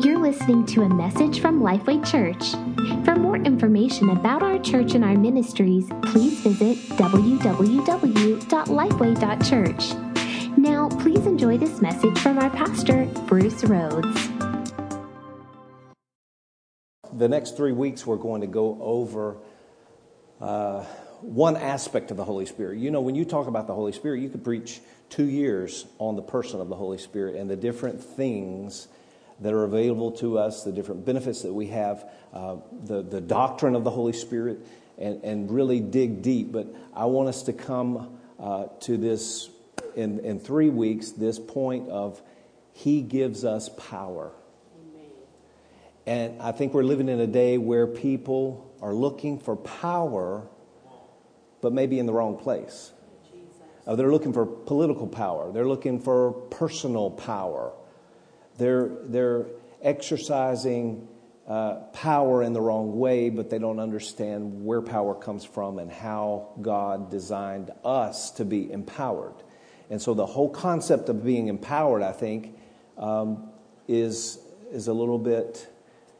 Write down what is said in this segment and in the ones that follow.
You're listening to a message from Lifeway Church. For more information about our church and our ministries, please visit www.lifeway.church. Now, please enjoy this message from our pastor, Bruce Rhodes. The next three weeks, we're going to go over uh, one aspect of the Holy Spirit. You know, when you talk about the Holy Spirit, you could preach two years on the person of the Holy Spirit and the different things that are available to us, the different benefits that we have, uh, the, the doctrine of the Holy Spirit, and, and really dig deep. But I want us to come uh, to this in, in three weeks, this point of He gives us power. And I think we're living in a day where people are looking for power, but maybe in the wrong place. Uh, they're looking for political power. They're looking for personal power. They're, they're exercising uh, power in the wrong way, but they don't understand where power comes from and how God designed us to be empowered. And so the whole concept of being empowered, I think, um, is, is a little bit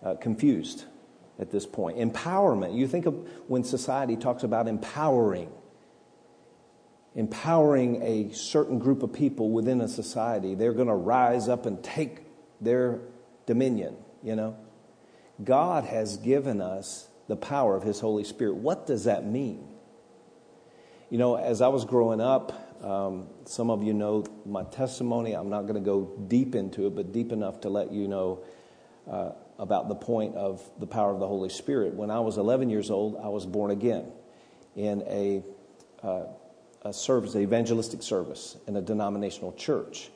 uh, confused at this point. Empowerment. You think of when society talks about empowering, empowering a certain group of people within a society, they're going to rise up and take their dominion, you know. God has given us the power of His Holy Spirit. What does that mean? You know, as I was growing up, um, some of you know my testimony. I'm not going to go deep into it, but deep enough to let you know uh, about the point of the power of the Holy Spirit. When I was 11 years old, I was born again in a, uh, Uh, a service, an evangelistic service in a denominational church.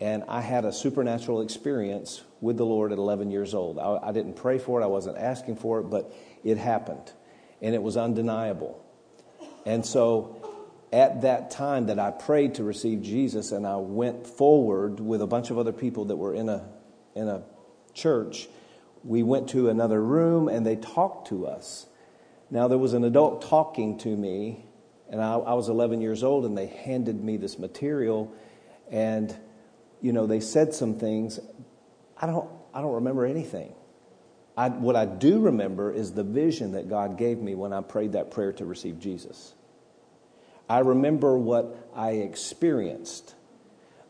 And I had a supernatural experience with the Lord at 11 years old. I, I didn't pray for it, I wasn't asking for it, but it happened. And it was undeniable. And so at that time that I prayed to receive Jesus and I went forward with a bunch of other people that were in a, in a church, we went to another room and they talked to us. Now, there was an adult talking to me, and I, I was 11 years old, and they handed me this material, and, you know, they said some things. I don't, I don't remember anything. I, what I do remember is the vision that God gave me when I prayed that prayer to receive Jesus. I remember what I experienced.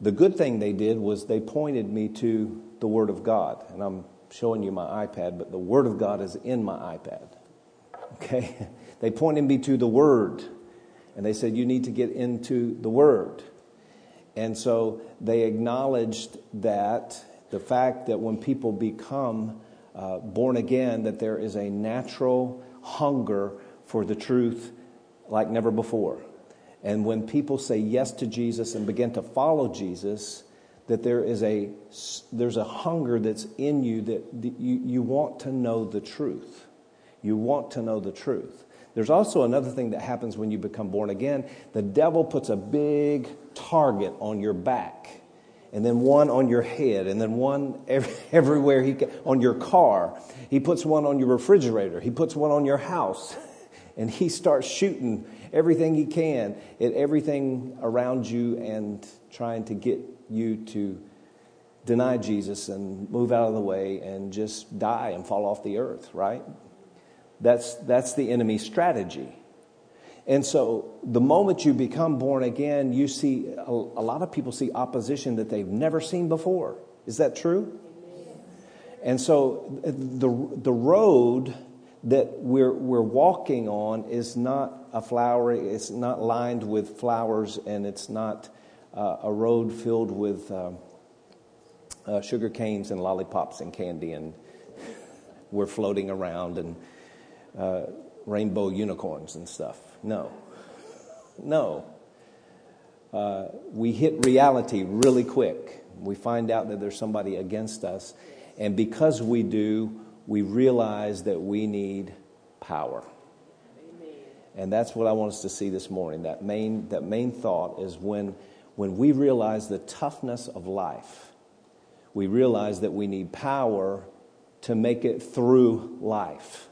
The good thing they did was they pointed me to the Word of God. And I'm showing you my iPad, but the Word of God is in my iPad. Okay? They pointed me to the Word, and they said, You need to get into the Word. And so they acknowledged that the fact that when people become uh, born again, that there is a natural hunger for the truth like never before. And when people say yes to Jesus and begin to follow Jesus, that there is a there's a hunger that's in you that you, you want to know the truth you want to know the truth there's also another thing that happens when you become born again. The devil puts a big target on your back and then one on your head and then one everywhere he can, on your car. He puts one on your refrigerator. He puts one on your house and he starts shooting everything he can at everything around you and trying to get you to deny Jesus and move out of the way and just die and fall off the earth, right? That's, that's the enemy's strategy. And so the moment you become born again, you see a, a lot of people see opposition that they've never seen before. Is that true? And so the, the road that we're, we're walking on is not a flowery, it's not lined with flowers, and it's not uh, a road filled with um, uh, sugar canes and lollipops and candy, and we're floating around and uh, rainbow unicorns and stuff. No. No. Uh, we hit reality really quick. We find out that there's somebody against us. And because we do, we realize that we need power. And that's what I want us to see this morning. That main, that main thought is when when we realize the toughness of life, we realize that we need power to make it through life.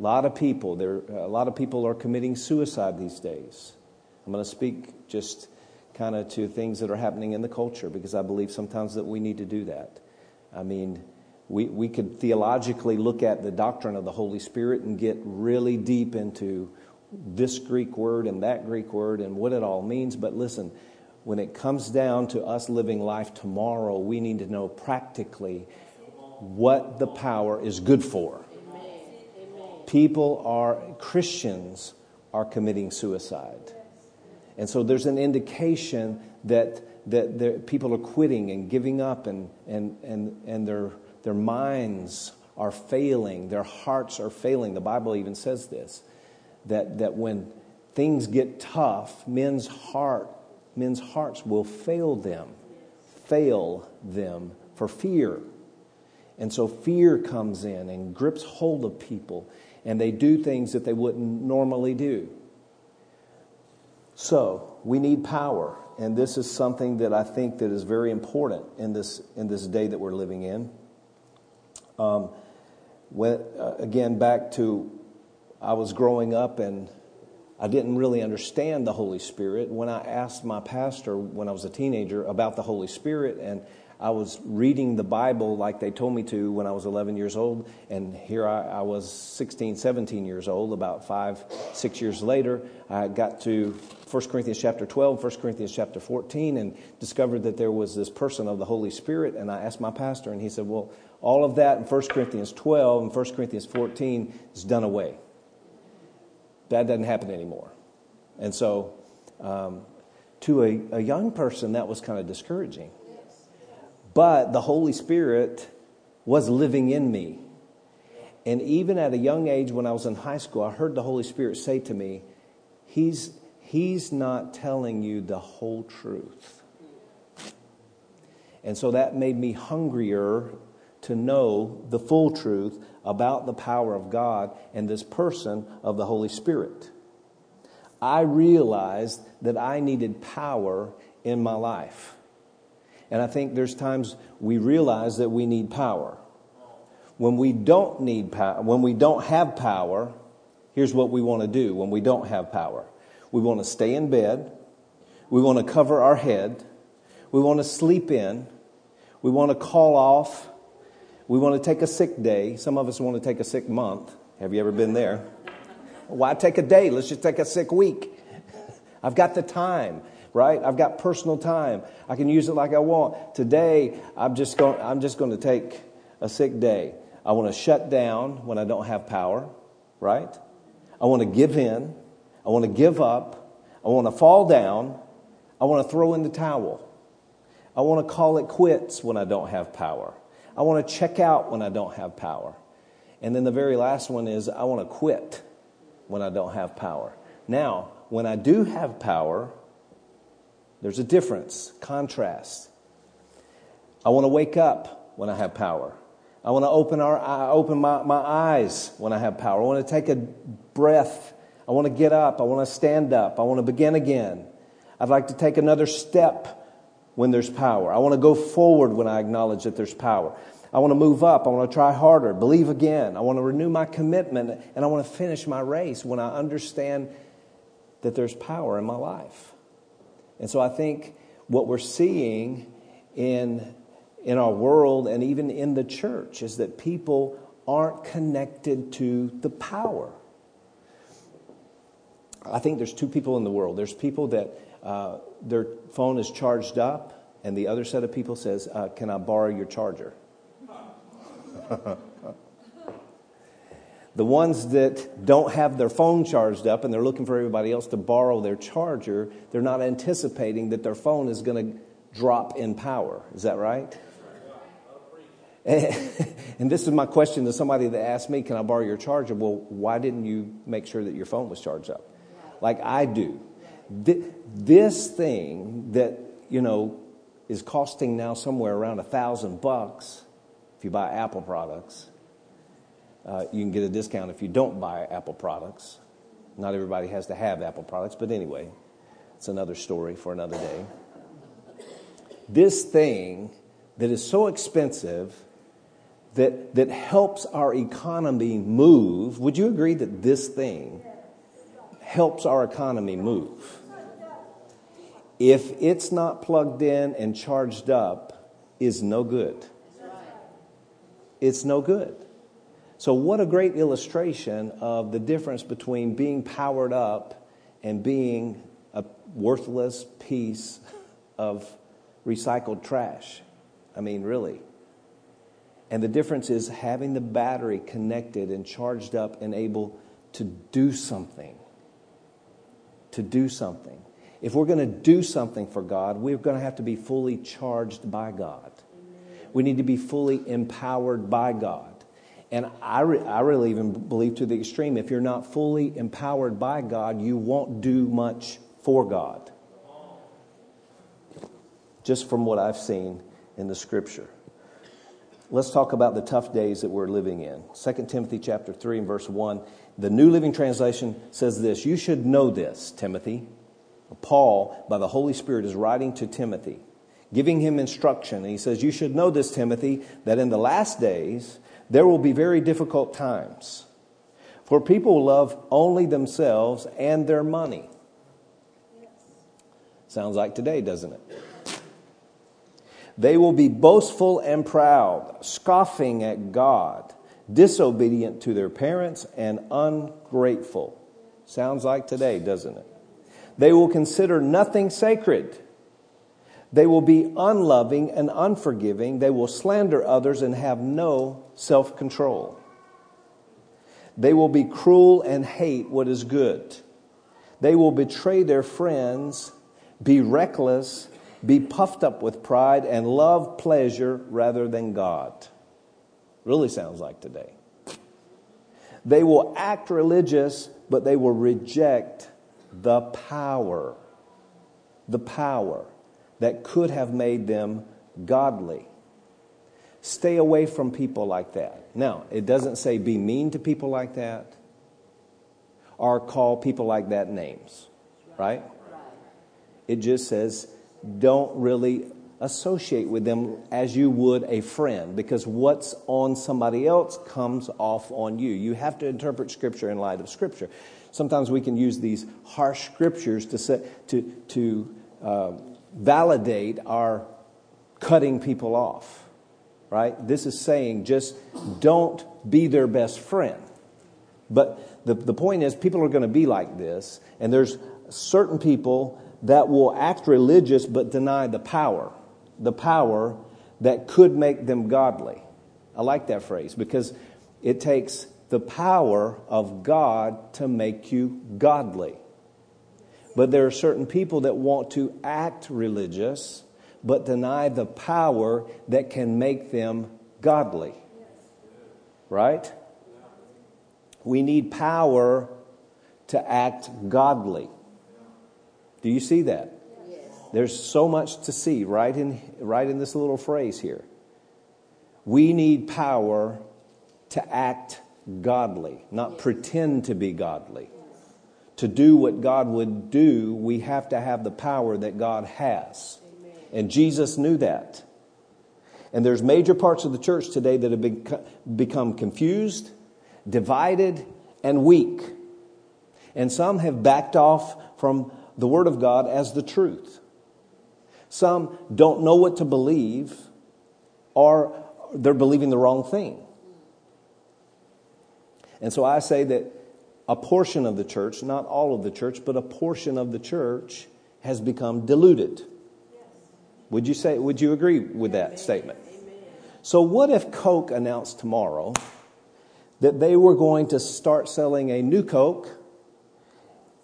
A lot of people, there, uh, a lot of people are committing suicide these days. I'm going to speak just kind of to things that are happening in the culture because I believe sometimes that we need to do that. I mean, we, we could theologically look at the doctrine of the Holy Spirit and get really deep into this Greek word and that Greek word and what it all means. But listen, when it comes down to us living life tomorrow, we need to know practically what the power is good for. People are, Christians are committing suicide. And so there's an indication that, that people are quitting and giving up, and, and, and, and their, their minds are failing, their hearts are failing. The Bible even says this that, that when things get tough, men's heart, men's hearts will fail them, fail them for fear. And so fear comes in and grips hold of people, and they do things that they wouldn't normally do. So we need power, and this is something that I think that is very important in this in this day that we're living in. Um, when, uh, again, back to I was growing up and I didn't really understand the Holy Spirit. When I asked my pastor when I was a teenager about the Holy Spirit, and I was reading the Bible like they told me to when I was 11 years old, and here I, I was 16, 17 years old. About five, six years later, I got to 1 Corinthians chapter 12, 1 Corinthians chapter 14, and discovered that there was this person of the Holy Spirit. And I asked my pastor, and he said, Well, all of that in 1 Corinthians 12 and 1 Corinthians 14 is done away that doesn't happen anymore. And so, um, to a, a young person, that was kind of discouraging. But the Holy Spirit was living in me. And even at a young age, when I was in high school, I heard the Holy Spirit say to me, He's, he's not telling you the whole truth. And so that made me hungrier to know the full truth about the power of God and this person of the Holy Spirit. I realized that I needed power in my life. And I think there's times we realize that we need power. When we don't need power, when we don't have power, here's what we want to do when we don't have power. We want to stay in bed. We want to cover our head. We want to sleep in. We want to call off we want to take a sick day. Some of us want to take a sick month. Have you ever been there? Why take a day? Let's just take a sick week. I've got the time, right? I've got personal time. I can use it like I want. Today, I'm just going, I'm just going to take a sick day. I want to shut down when I don't have power, right? I want to give in. I want to give up. I want to fall down. I want to throw in the towel. I want to call it quits when I don't have power. I want to check out when I don't have power. And then the very last one is I want to quit when I don't have power. Now, when I do have power, there's a difference, contrast. I want to wake up when I have power. I want to open, our, I open my, my eyes when I have power. I want to take a breath. I want to get up. I want to stand up. I want to begin again. I'd like to take another step when there's power. I want to go forward when I acknowledge that there's power. I want to move up. I want to try harder, believe again. I want to renew my commitment, and I want to finish my race when I understand that there's power in my life. And so I think what we're seeing in, in our world and even in the church is that people aren't connected to the power. I think there's two people in the world. There's people that uh, their phone is charged up, and the other set of people says, uh, "Can I borrow your charger?" the ones that don't have their phone charged up and they're looking for everybody else to borrow their charger, they're not anticipating that their phone is going to drop in power. Is that right? And this is my question to somebody that asked me, Can I borrow your charger? Well, why didn't you make sure that your phone was charged up? Like I do this thing that, you know, is costing now somewhere around a thousand bucks if you buy Apple products. Uh, you can get a discount if you don't buy Apple products. Not everybody has to have Apple products, but anyway, it's another story for another day. This thing that is so expensive that, that helps our economy move, would you agree that this thing helps our economy move? if it's not plugged in and charged up, is no good. it's no good. So, what a great illustration of the difference between being powered up and being a worthless piece of recycled trash. I mean, really. And the difference is having the battery connected and charged up and able to do something. To do something. If we're going to do something for God, we're going to have to be fully charged by God. We need to be fully empowered by God. And I, re- I really even believe to the extreme if you're not fully empowered by God, you won't do much for God. Just from what I've seen in the scripture. Let's talk about the tough days that we're living in. 2 Timothy chapter 3 and verse 1. The New Living Translation says this You should know this, Timothy. Paul, by the Holy Spirit, is writing to Timothy, giving him instruction. And he says, You should know this, Timothy, that in the last days there will be very difficult times. For people love only themselves and their money. Sounds like today, doesn't it? They will be boastful and proud, scoffing at God, disobedient to their parents, and ungrateful. Sounds like today, doesn't it? They will consider nothing sacred. They will be unloving and unforgiving. They will slander others and have no self control. They will be cruel and hate what is good. They will betray their friends, be reckless, be puffed up with pride, and love pleasure rather than God. Really sounds like today. They will act religious, but they will reject the power, the power that could have made them godly. Stay away from people like that. Now, it doesn't say be mean to people like that or call people like that names, right? It just says don't really associate with them as you would a friend because what's on somebody else comes off on you. You have to interpret Scripture in light of Scripture sometimes we can use these harsh scriptures to, set, to, to uh, validate our cutting people off, right? This is saying just don't be their best friend. But the, the point is, people are going to be like this, and there's certain people that will act religious but deny the power, the power that could make them godly. I like that phrase because it takes the power of God to make you godly. But there are certain people that want to act religious but deny the power that can make them godly. Right? We need power to act godly. Do you see that? There's so much to see right in, right in this little phrase here. We need power to act godly, not pretend to be godly. To do what God would do, we have to have the power that God has. And Jesus knew that. And there's major parts of the church today that have become confused, divided, and weak. And some have backed off from the Word of God as the truth. Some don't know what to believe, or they're believing the wrong thing. And so I say that a portion of the church, not all of the church, but a portion of the church has become diluted. Would you say would you agree with that statement? So what if Coke announced tomorrow that they were going to start selling a new Coke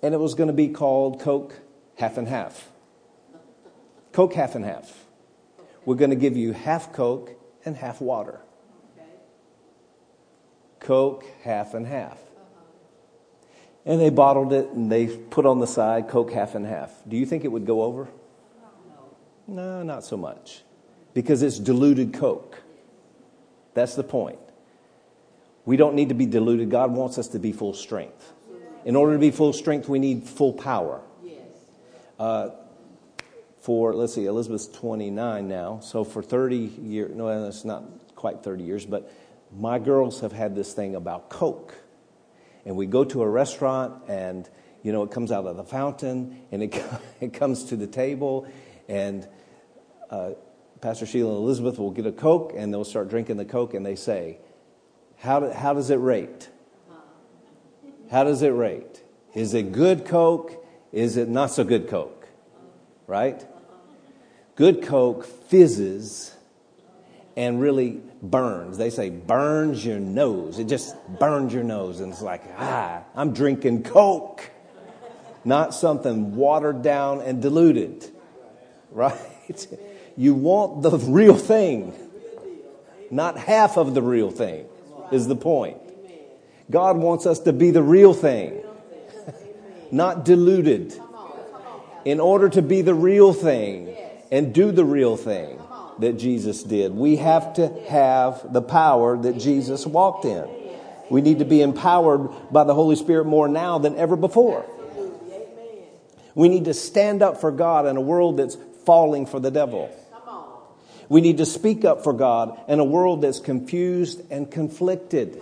and it was going to be called Coke half and half. Coke half and half. We're going to give you half Coke and half water. Coke half and half. And they bottled it and they put on the side Coke half and half. Do you think it would go over? No, not so much. Because it's diluted Coke. That's the point. We don't need to be diluted. God wants us to be full strength. In order to be full strength, we need full power. Uh, for, let's see, Elizabeth's 29 now. So for 30 years, no, it's not quite 30 years, but my girls have had this thing about Coke. And we go to a restaurant and, you know, it comes out of the fountain and it, it comes to the table. And uh, Pastor Sheila and Elizabeth will get a Coke and they'll start drinking the Coke and they say, How, do, how does it rate? How does it rate? Is it good Coke? Is it not so good Coke? Right? Good Coke fizzes and really burns. They say burns your nose. It just burns your nose. And it's like, ah, I'm drinking Coke, not something watered down and diluted. Right? You want the real thing, not half of the real thing, is the point. God wants us to be the real thing, not diluted. In order to be the real thing and do the real thing that Jesus did, we have to have the power that Jesus walked in. We need to be empowered by the Holy Spirit more now than ever before. We need to stand up for God in a world that's falling for the devil. We need to speak up for God in a world that's confused and conflicted.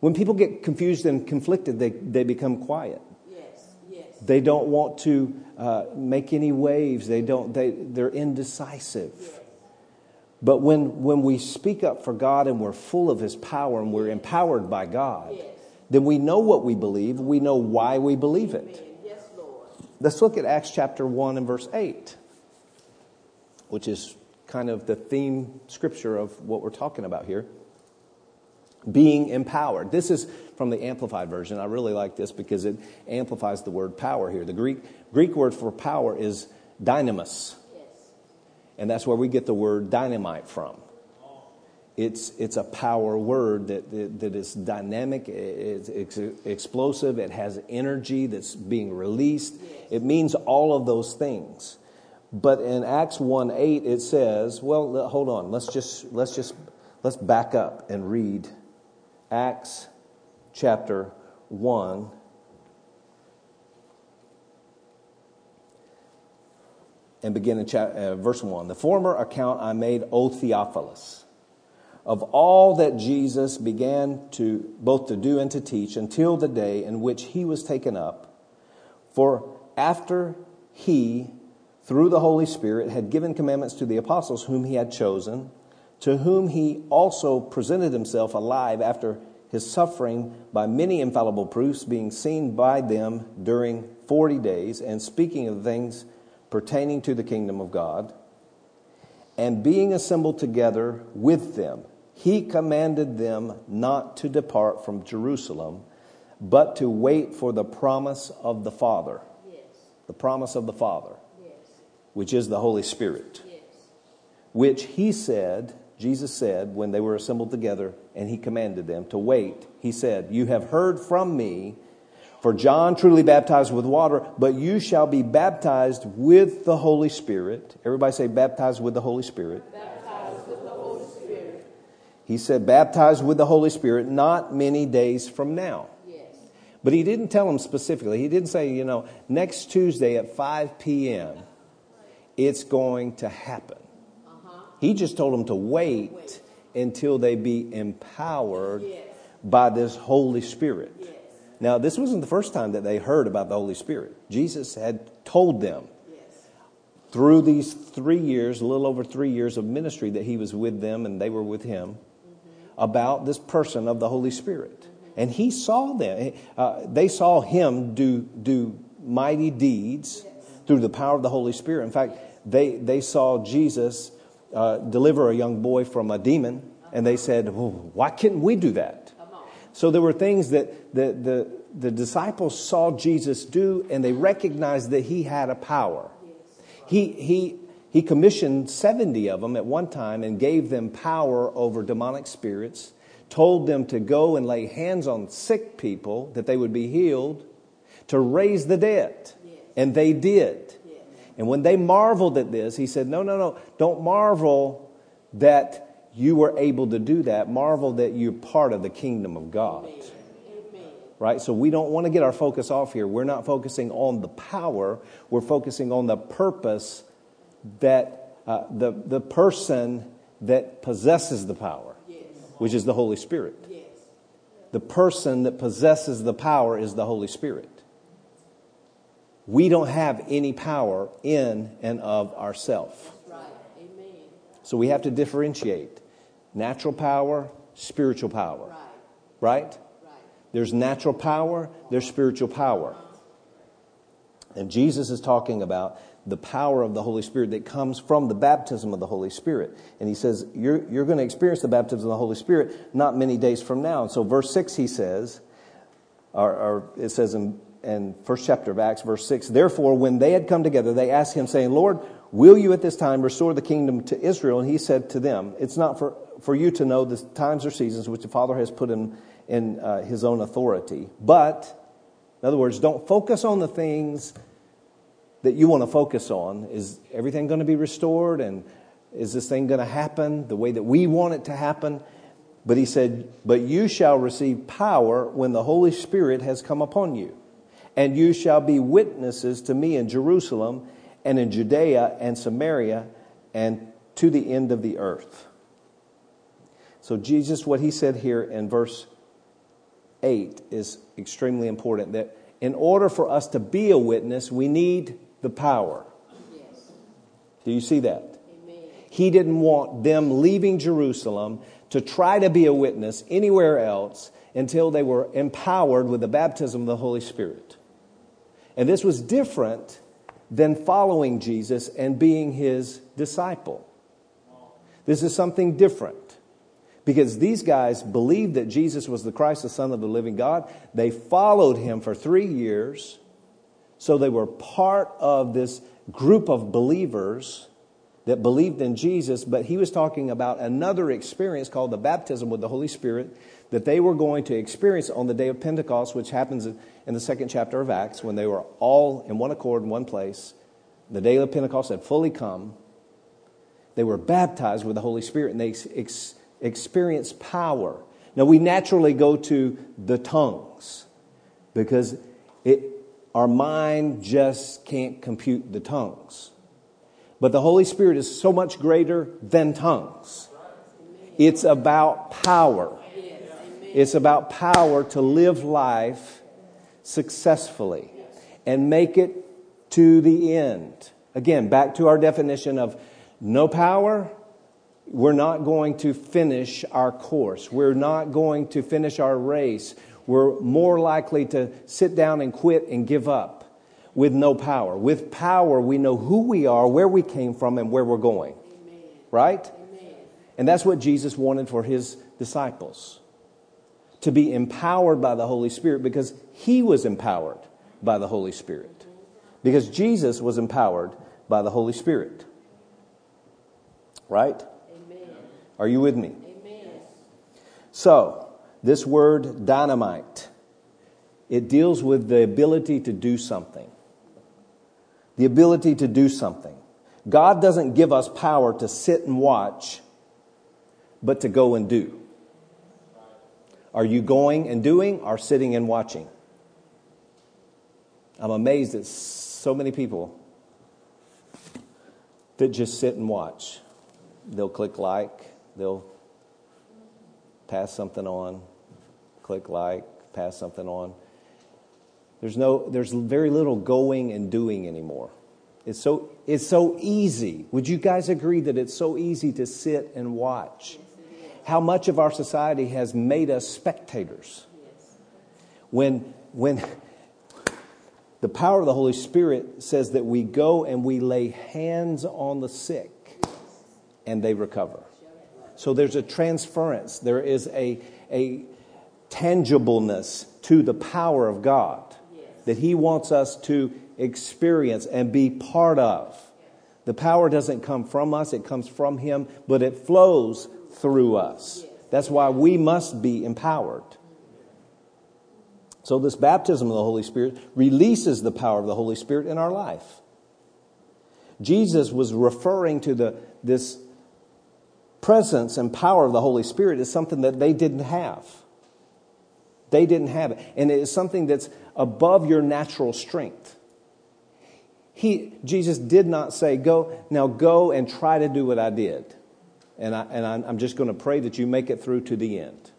When people get confused and conflicted, they, they become quiet. They don't want to uh, make any waves. They don't, they, they're indecisive. But when, when we speak up for God and we're full of His power and we're empowered by God, then we know what we believe. We know why we believe it. Yes, Lord. Let's look at Acts chapter 1 and verse 8 which is kind of the theme scripture of what we're talking about here. Being empowered. This is from the Amplified Version. I really like this because it amplifies the word power here. The Greek, Greek word for power is dynamis. And that's where we get the word dynamite from. It's, it's a power word that, that, that is dynamic, it's, it's explosive, it has energy that's being released. It means all of those things. But in Acts 1 8, it says, well, hold on. Let's just, let's just, let's back up and read Acts chapter 1. And begin in chapter, uh, verse 1. The former account I made, O Theophilus, of all that Jesus began to both to do and to teach until the day in which he was taken up. For after he through the Holy Spirit, had given commandments to the apostles whom he had chosen, to whom he also presented himself alive after his suffering by many infallible proofs, being seen by them during 40 days, and speaking of things pertaining to the kingdom of God. And being assembled together with them, he commanded them not to depart from Jerusalem, but to wait for the promise of the Father. Yes. The promise of the Father which is the Holy Spirit, yes. which he said, Jesus said, when they were assembled together and he commanded them to wait, he said, You have heard from me, for John truly baptized with water, but you shall be baptized with the Holy Spirit. Everybody say, Baptized with the Holy Spirit. Baptized with the Holy Spirit. He said, Baptized with the Holy Spirit not many days from now. Yes. But he didn't tell them specifically. He didn't say, you know, next Tuesday at 5 p.m it's going to happen. He just told them to wait, until they be empowered by this Holy Spirit. Now, this wasn't the first time that they heard about the Holy Spirit. Jesus had told them through these three years, a little over three years of ministry that he was with them and they were with him, about this person of the Holy Spirit. And he saw them. Uh, they saw him do, do mighty deeds through the power of the Holy Spirit. In fact, they, they saw Jesus uh, deliver a young boy from a demon, and they said, well, Why couldn't we do that? So there were things that the, the, the disciples saw Jesus do, and they recognized that he had a power. He, he, he commissioned 70 of them at one time and gave them power over demonic spirits, told them to go and lay hands on sick people that they would be healed, to raise the dead. And they did. And when they marveled at this, he said, No, no, no, don't marvel that you were able to do that. Marvel that you're part of the kingdom of God. Right? So we don't want to get our focus off here. We're not focusing on the power, we're focusing on the purpose that uh, the, the person that possesses the power, yes. which is the Holy Spirit. Yes. The person that possesses the power is the Holy Spirit. We don't have any power in and of ourselves. So we have to differentiate natural power, spiritual power. Right. Right? There's natural power, there's spiritual power. And Jesus is talking about the power of the Holy Spirit that comes from the baptism of the Holy Spirit. And he says, You're, you're going to experience the baptism of the Holy Spirit not many days from now. And so, verse 6, he says, or, or it says in, in first chapter of Acts, verse 6, Therefore, when they had come together, they asked him, saying, Lord, will you at this time restore the kingdom to Israel? And he said to them, It's not for, for you to know the times or seasons which the Father has put in, in uh, his own authority. But, in other words, don't focus on the things that you want to focus on. Is everything going to be restored? And is this thing going to happen the way that we want it to happen? But he said, But you shall receive power when the Holy Spirit has come upon you. And you shall be witnesses to me in Jerusalem and in Judea and Samaria and to the end of the earth. So, Jesus, what he said here in verse 8 is extremely important that in order for us to be a witness, we need the power. Yes. Do you see that? Amen. He didn't want them leaving Jerusalem to try to be a witness anywhere else until they were empowered with the baptism of the Holy Spirit. And this was different than following Jesus and being his disciple. This is something different. Because these guys believed that Jesus was the Christ, the Son of the living God. They followed him for three years. So they were part of this group of believers that believed in Jesus, but he was talking about another experience called the baptism with the Holy Spirit that they were going to experience on the day of Pentecost, which happens in the second chapter of Acts when they were all in one accord in one place. The day of Pentecost had fully come. They were baptized with the Holy Spirit and they ex- experienced power. Now, we naturally go to the tongues because it, our mind just can't compute the tongues. But the Holy Spirit is so much greater than tongues. It's about power. It's about power to live life successfully and make it to the end. Again, back to our definition of no power, we're not going to finish our course. We're not going to finish our race. We're more likely to sit down and quit and give up with no power. With power, we know who we are, where we came from, and where we're going. Amen. Right? Amen. And that's what Jesus wanted for his disciples to be empowered by the Holy Spirit because he was empowered by the Holy Spirit. Because Jesus was empowered by the Holy Spirit. Right? Amen. Are you with me? Amen. So, this word dynamite, it deals with the ability to do something. The ability to do something. God doesn't give us power to sit and watch, but to go and do. Are you going and doing or sitting and watching? I'm amazed at so many people that just sit and watch. They'll click like, they'll pass something on, click like, pass something on. There's no there's very little going and doing anymore. It's so it's so easy. Would you guys agree that it's so easy to sit and watch? How much of our society has made us spectators? When when the power of the Holy Spirit says that we go and we lay hands on the sick and they recover. So there's a transference, there is a, a tangibleness to the power of God that He wants us to experience and be part of. The power doesn't come from us, it comes from Him, but it flows through us. That's why we must be empowered. So, this baptism of the Holy Spirit releases the power of the Holy Spirit in our life. Jesus was referring to the, this presence and power of the Holy Spirit as something that they didn't have. They didn't have it. And it is something that's above your natural strength. He, Jesus did not say, Go, now go and try to do what I did. And, I, and I'm just going to pray that you make it through to the end.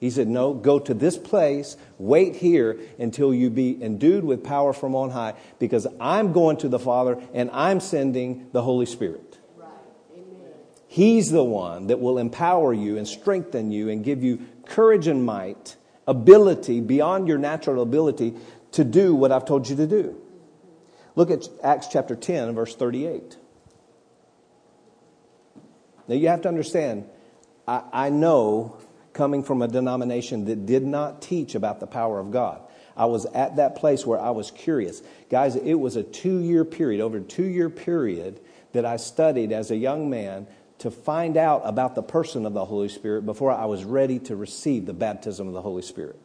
He said, No, go to this place, wait here until you be endued with power from on high, because I'm going to the Father and I'm sending the Holy Spirit. Right. Amen. He's the one that will empower you and strengthen you and give you courage and might, ability beyond your natural ability to do what I've told you to do. Look at Acts chapter 10, verse 38. Now you have to understand, I, I know coming from a denomination that did not teach about the power of God. I was at that place where I was curious. Guys, it was a two year period, over a two year period, that I studied as a young man to find out about the person of the Holy Spirit before I was ready to receive the baptism of the Holy Spirit.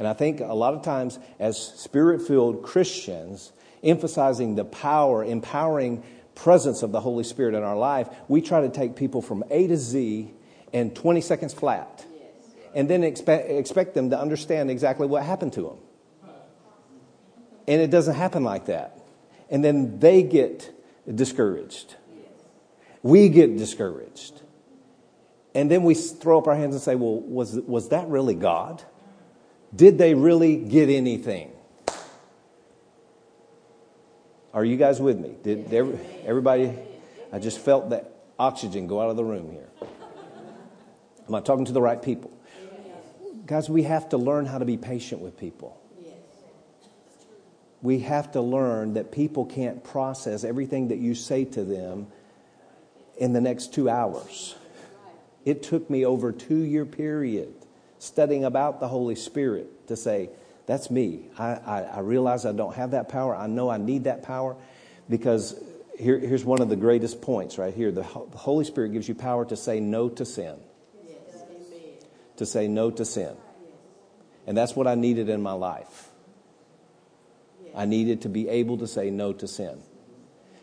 And I think a lot of times, as spirit filled Christians, emphasizing the power, empowering presence of the Holy Spirit in our life, we try to take people from A to Z in 20 seconds flat. And then expect, expect them to understand exactly what happened to them. And it doesn't happen like that. And then they get discouraged. We get discouraged. And then we throw up our hands and say, well, was, was that really God? Did they really get anything? Are you guys with me? Did everybody? I just felt that oxygen go out of the room here. Am I talking to the right people? Guys, we have to learn how to be patient with people. We have to learn that people can't process everything that you say to them in the next two hours. It took me over two year period studying about the Holy Spirit to say, that's me. I, I, I, realize I don't have that power. I know I need that power because here, here's one of the greatest points right here. The, the Holy Spirit gives you power to say no to sin. Yes. To say no to sin. And that's what I needed in my life. I needed to be able to say no to sin.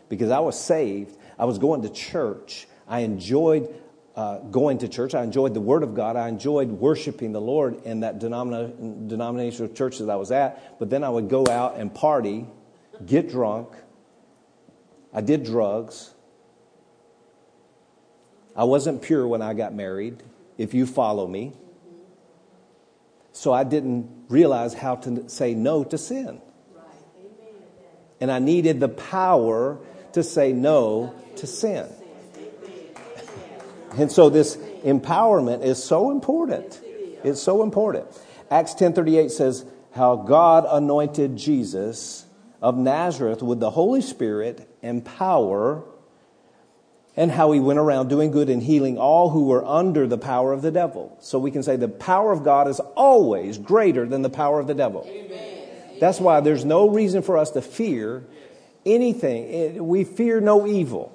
Because I was saved, I was going to church. I enjoyed uh, going to church. I enjoyed the Word of God. I enjoyed worshiping the Lord in that denomina- denominational church that I was at. But then I would go out and party, get drunk. I did drugs. I wasn't pure when I got married, if you follow me. So I didn't realize how to say no to sin. And I needed the power to say no to sin. And so this empowerment is so important. It's so important. Acts 10:38 says how God anointed Jesus of Nazareth with the Holy Spirit and power and how he went around doing good and healing all who were under the power of the devil. So we can say the power of God is always greater than the power of the devil. Amen. That's why there's no reason for us to fear anything. We fear no evil.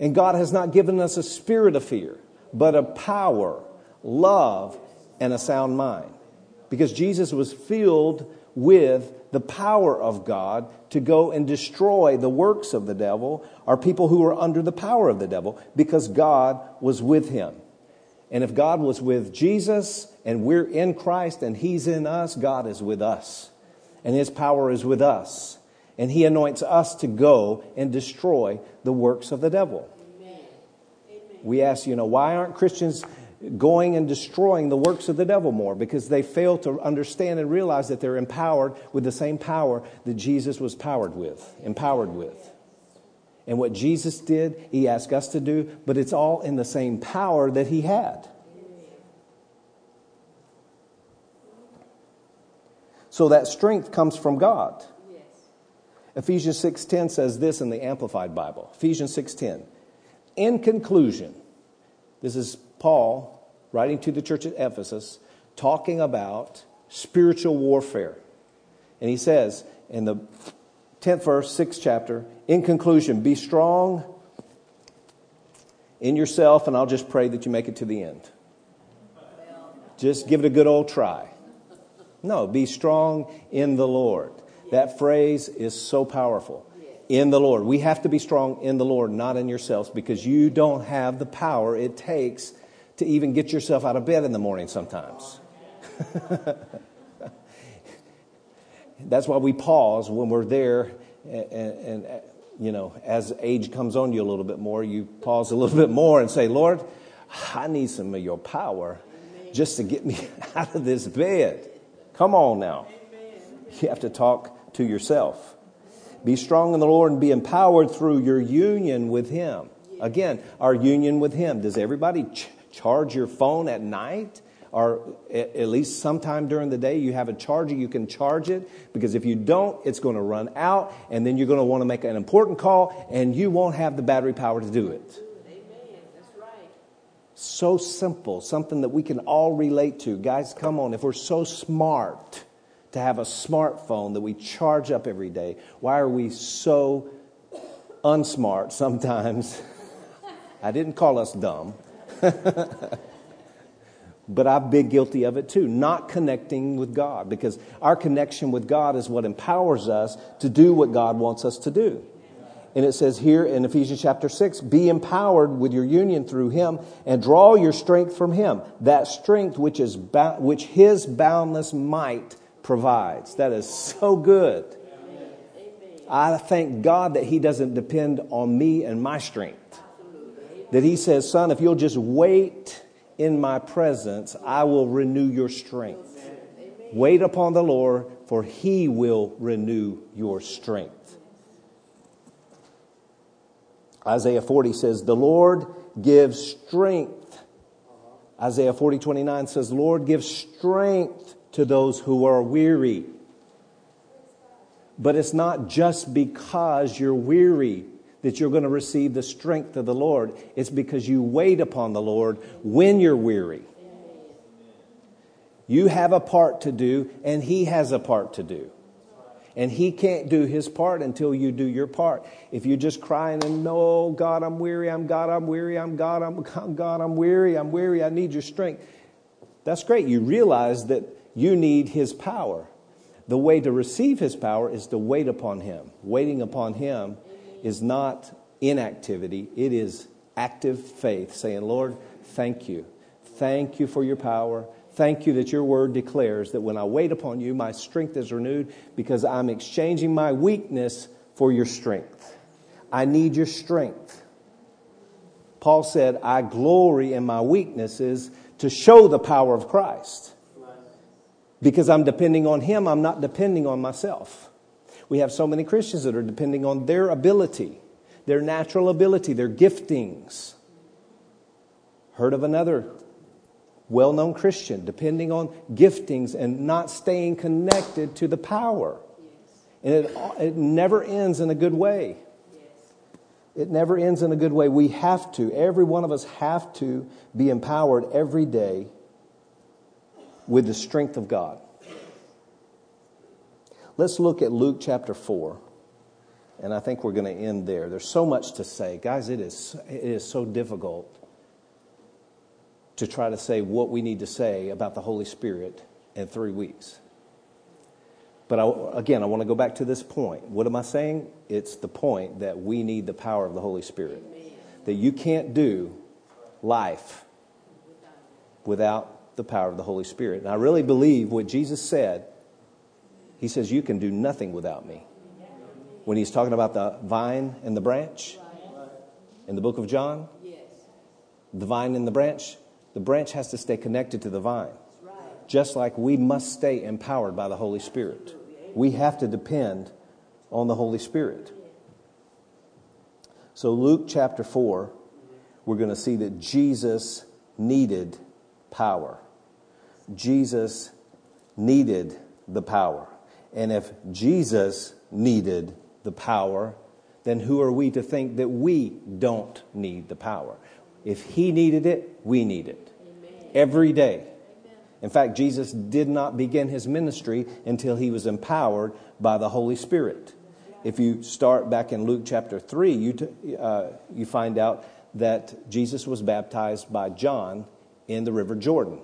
And God has not given us a spirit of fear, but a power, love, and a sound mind. Because Jesus was filled with the power of God to go and destroy the works of the devil are people who are under the power of the devil because God was with him. And if God was with Jesus and we're in Christ and he's in us, God is with us. And his power is with us and he anoints us to go and destroy the works of the devil. Amen. We ask, you know, why aren't Christians going and destroying the works of the devil more? Because they fail to understand and realize that they're empowered with the same power that Jesus was powered with, empowered with. And what Jesus did, he asked us to do, but it's all in the same power that he had. So that strength comes from God. Ephesians 6:10 says this in the amplified Bible. Ephesians 6:10. In conclusion, this is Paul writing to the church at Ephesus talking about spiritual warfare. And he says in the 10th verse, 6th chapter, in conclusion, be strong in yourself, and I'll just pray that you make it to the end. Just give it a good old try. No, be strong in the Lord. That phrase is so powerful. In the Lord. We have to be strong in the Lord, not in yourselves, because you don't have the power it takes to even get yourself out of bed in the morning sometimes. That's why we pause when we're there and, and, and, you know, as age comes on you a little bit more, you pause a little bit more and say, Lord, I need some of your power just to get me out of this bed. Come on now. You have to talk to yourself. Be strong in the Lord and be empowered through your union with Him. Again, our union with Him. Does everybody ch- charge your phone at night? Or at least sometime during the day, you have a charger, you can charge it. Because if you don't, it's going to run out, and then you're going to want to make an important call, and you won't have the battery power to do it. So simple, something that we can all relate to. Guys, come on, if we're so smart to have a smartphone that we charge up every day, why are we so unsmart sometimes? I didn't call us dumb. but I've been guilty of it too, not connecting with God because our connection with God is what empowers us to do what God wants us to do. And it says here in Ephesians chapter 6 be empowered with your union through him and draw your strength from him. That strength which, is ba- which his boundless might provides. That is so good. I thank God that he doesn't depend on me and my strength. That he says, son, if you'll just wait in my presence, I will renew your strength. Wait upon the Lord, for he will renew your strength. Isaiah 40 says, The Lord gives strength. Isaiah 40, 29 says, Lord give strength to those who are weary. But it's not just because you're weary that you're going to receive the strength of the Lord. It's because you wait upon the Lord when you're weary. You have a part to do, and He has a part to do. And he can't do his part until you do your part. If you're just crying and no, God, I'm weary, I'm God, I'm weary, I'm God, I'm God, I'm weary, I'm weary, I need your strength. That's great. You realize that you need his power. The way to receive his power is to wait upon him. Waiting upon him is not inactivity, it is active faith, saying, Lord, thank you. Thank you for your power. Thank you that your word declares that when I wait upon you, my strength is renewed because I'm exchanging my weakness for your strength. I need your strength. Paul said, I glory in my weaknesses to show the power of Christ. Because I'm depending on Him, I'm not depending on myself. We have so many Christians that are depending on their ability, their natural ability, their giftings. Heard of another well known Christian, depending on giftings and not staying connected to the power. And it, it never ends in a good way. It never ends in a good way. We have to, every one of us have to be empowered every day with the strength of God. Let's look at Luke chapter 4. And I think we're going to end there. There's so much to say. Guys, it is, it is so difficult to try to say what we need to say about the Holy Spirit in three weeks. But I, again, I want to go back to this point. What am I saying? It's the point that we need the power of the Holy Spirit. That you can't do life without the power of the Holy Spirit. And I really believe what Jesus said. He says, You can do nothing without me. When he's talking about the vine and the branch in the book of John, the vine and the branch, the branch has to stay connected to the vine. Just like we must stay empowered by the Holy Spirit. We have to depend on the Holy Spirit. So, Luke chapter 4, we're going to see that Jesus needed power. Jesus needed the power. And if Jesus needed the power, then who are we to think that we don't need the power? If he needed it, we need it Amen. every day. In fact, Jesus did not begin his ministry until he was empowered by the Holy Spirit. If you start back in Luke chapter 3, you, t- uh, you find out that Jesus was baptized by John in the River Jordan.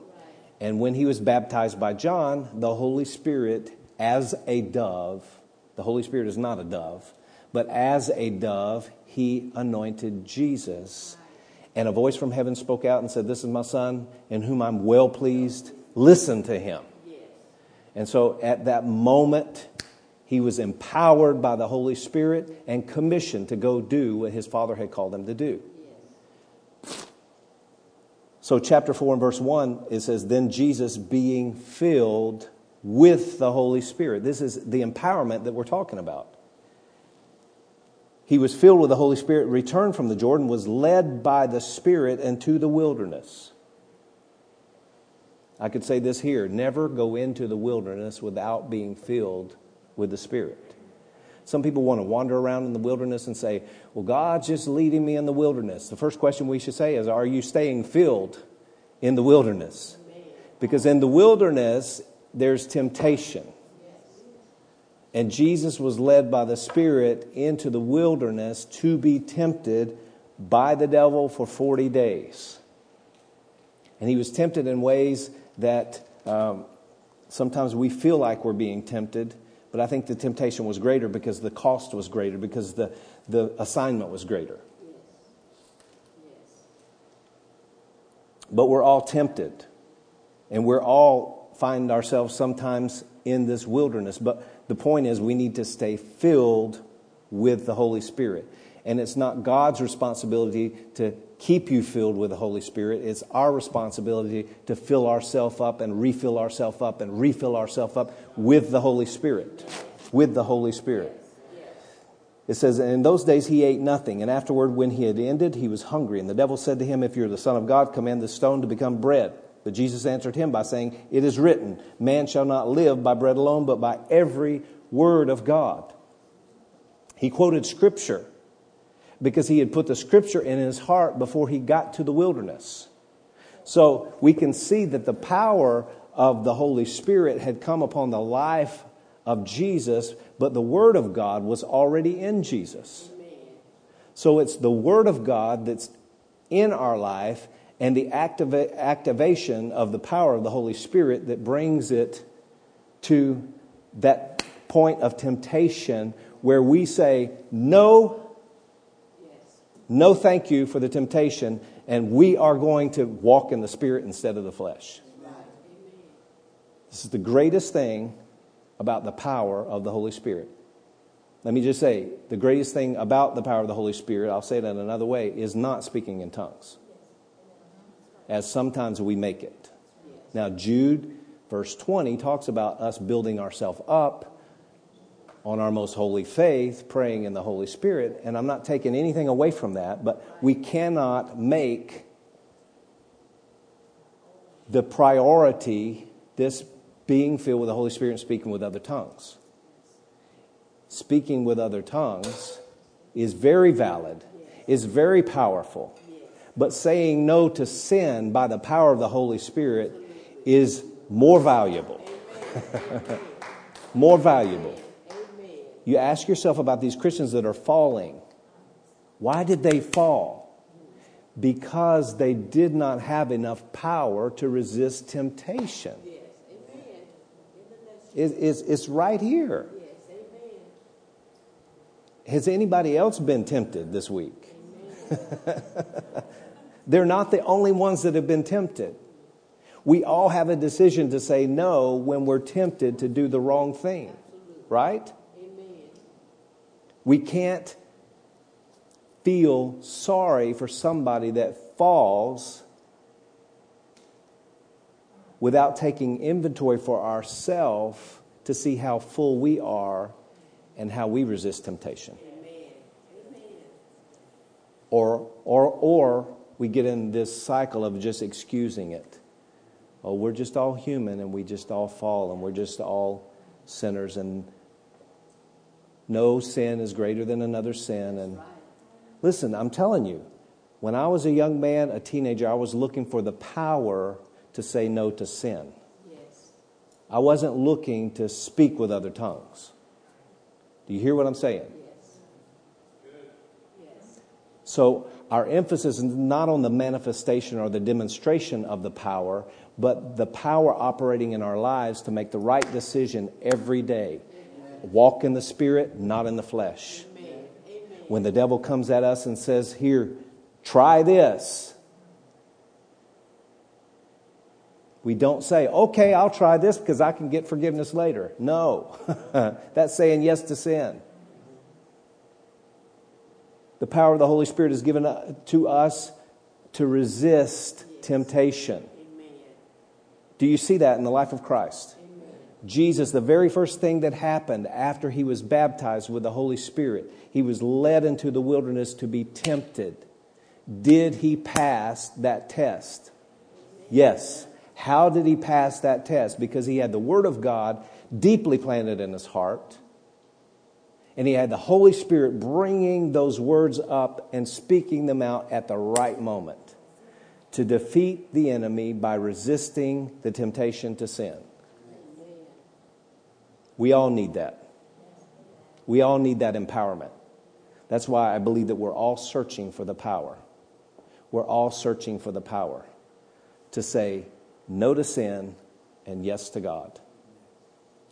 And when he was baptized by John, the Holy Spirit, as a dove, the Holy Spirit is not a dove, but as a dove, he anointed Jesus and a voice from heaven spoke out and said, This is my son in whom I'm well pleased. Listen to him. And so at that moment, he was empowered by the Holy Spirit and commissioned to go do what his father had called him to do. So, chapter 4 and verse 1, it says, Then Jesus being filled with the Holy Spirit. This is the empowerment that we're talking about. he was filled with the Holy Spirit, returned from the Jordan, was led by the Spirit into the wilderness. I could say this here never go into the wilderness without being filled with the Spirit. Some people want to wander around in the wilderness and say, Well, God's just leading me in the wilderness. The first question we should say is, Are you staying filled in the wilderness? Because in the wilderness, there's temptation. And Jesus was led by the Spirit into the wilderness to be tempted by the devil for 40 days. And he was tempted in ways that um, sometimes we feel like we're being tempted, but I think the temptation was greater because the cost was greater, because the, the assignment was greater. But we're all tempted, and we're all find ourselves sometimes in this wilderness. But the point is, we need to stay filled with the Holy Spirit. And it's not God's responsibility to keep you filled with the Holy Spirit. It's our responsibility to fill ourselves up and refill ourselves up and refill ourselves up with the Holy Spirit. With the Holy Spirit. It says, In those days he ate nothing, and afterward, when he had ended, he was hungry. And the devil said to him, If you're the Son of God, command this stone to become bread. But Jesus answered him by saying, It is written, Man shall not live by bread alone, but by every word of God. He quoted Scripture because he had put the Scripture in his heart before he got to the wilderness. So we can see that the power of the Holy Spirit had come upon the life of Jesus, but the Word of God was already in Jesus. So it's the Word of God that's in our life and the activa- activation of the power of the Holy Spirit that brings it to that point of temptation where we say, No, no, thank you for the temptation, and we are going to walk in the Spirit instead of the flesh. This is the greatest thing about the power of the Holy Spirit. Let me just say the greatest thing about the power of the Holy Spirit, I'll say it in another way, is not speaking in tongues as sometimes we make it. Now, Jude, verse 20, talks about us building ourselves up on our most holy faith, praying in the Holy Spirit. And I'm not taking anything away from that, but we cannot make the priority this being filled with the Holy Spirit and speaking with other tongues. Speaking with other tongues is very valid, is very powerful. But saying no to sin by the power of the Holy Spirit is more valuable. more valuable. You ask yourself about these Christians that are falling. Why did they fall? Because they did not have enough power to resist temptation. It's, it's right here. Yes, Has anybody else been tempted this week? They're not the only ones that have been tempted. We all have a decision to say no when we're tempted to do the wrong thing, right? We can't feel sorry for somebody that falls without taking inventory for ourselves to see how full we are and how we resist temptation. Or, or, or we get in this cycle of just excusing it. Oh, we're just all human and we just all fall and we're just all sinners and no sin is greater than another sin. And listen, I'm telling you, when I was a young man, a teenager, I was looking for the power to say no to sin. Yes. I wasn't looking to speak with other tongues. Do you hear what I'm saying? Yes. Yes. So our emphasis is not on the manifestation or the demonstration of the power, but the power operating in our lives to make the right decision every day. Amen. Walk in the spirit, not in the flesh. Amen. When the devil comes at us and says, Here, try this. We don't say, okay, I'll try this because I can get forgiveness later. No. That's saying yes to sin. The power of the Holy Spirit is given uh, to us to resist temptation. Do you see that in the life of Christ? Jesus, the very first thing that happened after he was baptized with the Holy Spirit, he was led into the wilderness to be tempted. Did he pass that test? Yes. How did he pass that test? Because he had the Word of God deeply planted in his heart, and he had the Holy Spirit bringing those words up and speaking them out at the right moment to defeat the enemy by resisting the temptation to sin. We all need that. We all need that empowerment. That's why I believe that we're all searching for the power. We're all searching for the power to say no to sin and yes to God,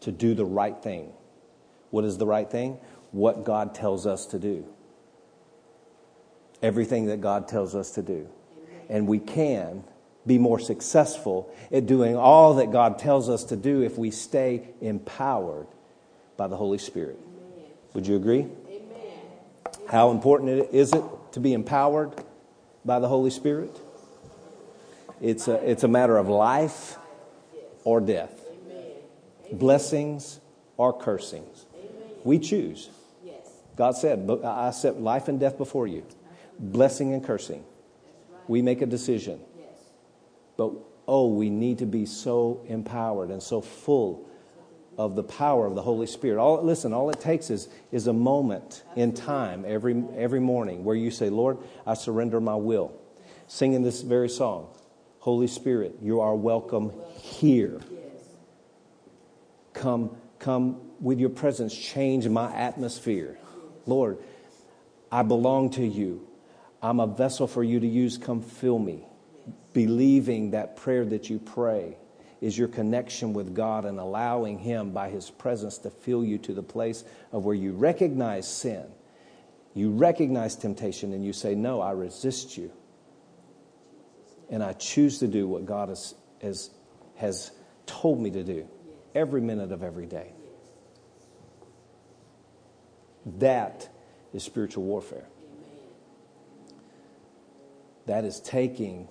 to do the right thing. What is the right thing? What God tells us to do. Everything that God tells us to do. And we can be more successful at doing all that God tells us to do if we stay empowered by the Holy Spirit. Would you agree? Amen. How important is it to be empowered by the Holy Spirit? It's a, it's a matter of life or death, blessings or cursings. We choose. Yes. God said, I set life and death before you, blessing and cursing. We make a decision. But oh, we need to be so empowered and so full of the power of the Holy Spirit. All, listen, all it takes is, is a moment in time every, every morning where you say, Lord, I surrender my will. Singing this very song, Holy Spirit, you are welcome here. Come, come with your presence, change my atmosphere. Lord, I belong to you. I'm a vessel for you to use. Come fill me. Believing that prayer that you pray is your connection with God and allowing Him by His presence to fill you to the place of where you recognize sin, you recognize temptation, and you say, No, I resist you. And I choose to do what God has, has, has told me to do every minute of every day. That is spiritual warfare. That is taking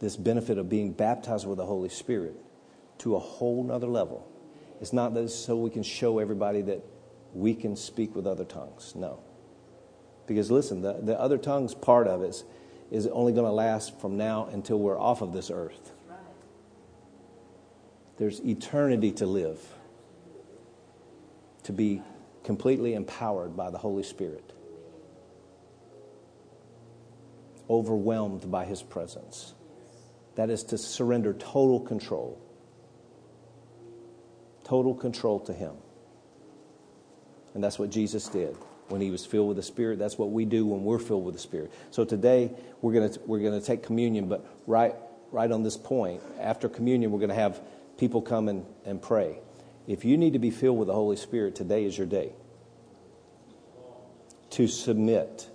this benefit of being baptized with the Holy Spirit to a whole nother level. It's not that it's so we can show everybody that we can speak with other tongues. No. Because listen, the, the other tongues part of it is, is only going to last from now until we're off of this earth. There's eternity to live, to be completely empowered by the Holy Spirit, overwhelmed by His presence. That is to surrender total control. Total control to Him. And that's what Jesus did when He was filled with the Spirit. That's what we do when we're filled with the Spirit. So today, we're going to, we're going to take communion, but right, right on this point, after communion, we're going to have people come and, and pray. If you need to be filled with the Holy Spirit, today is your day to submit.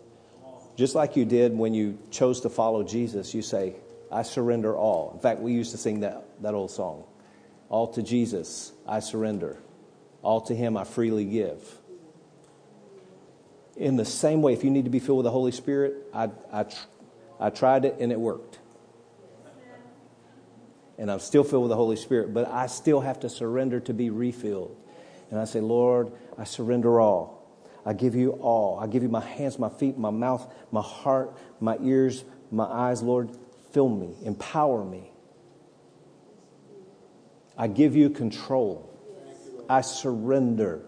Just like you did when you chose to follow Jesus, you say, I surrender all. In fact, we used to sing that, that old song All to Jesus, I surrender. All to Him, I freely give. In the same way, if you need to be filled with the Holy Spirit, I, I, I tried it and it worked. And I'm still filled with the Holy Spirit, but I still have to surrender to be refilled. And I say, Lord, I surrender all. I give you all. I give you my hands, my feet, my mouth, my heart, my ears, my eyes, Lord. Fill me, empower me. I give you control. I surrender.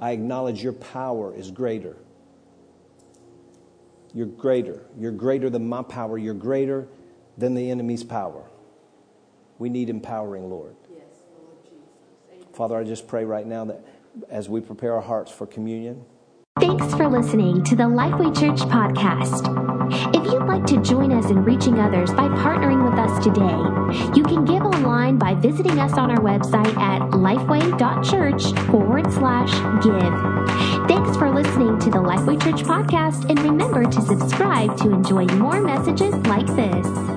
I acknowledge your power is greater. You're greater. You're greater than my power. You're greater than the enemy's power. We need empowering, Lord. Yes, Lord Father, I just pray right now that as we prepare our hearts for communion, Thanks for listening to the Lifeway Church podcast. If you'd like to join us in reaching others by partnering with us today, you can give online by visiting us on our website at lifeway.church forward slash give. Thanks for listening to the Lifeway Church podcast and remember to subscribe to enjoy more messages like this.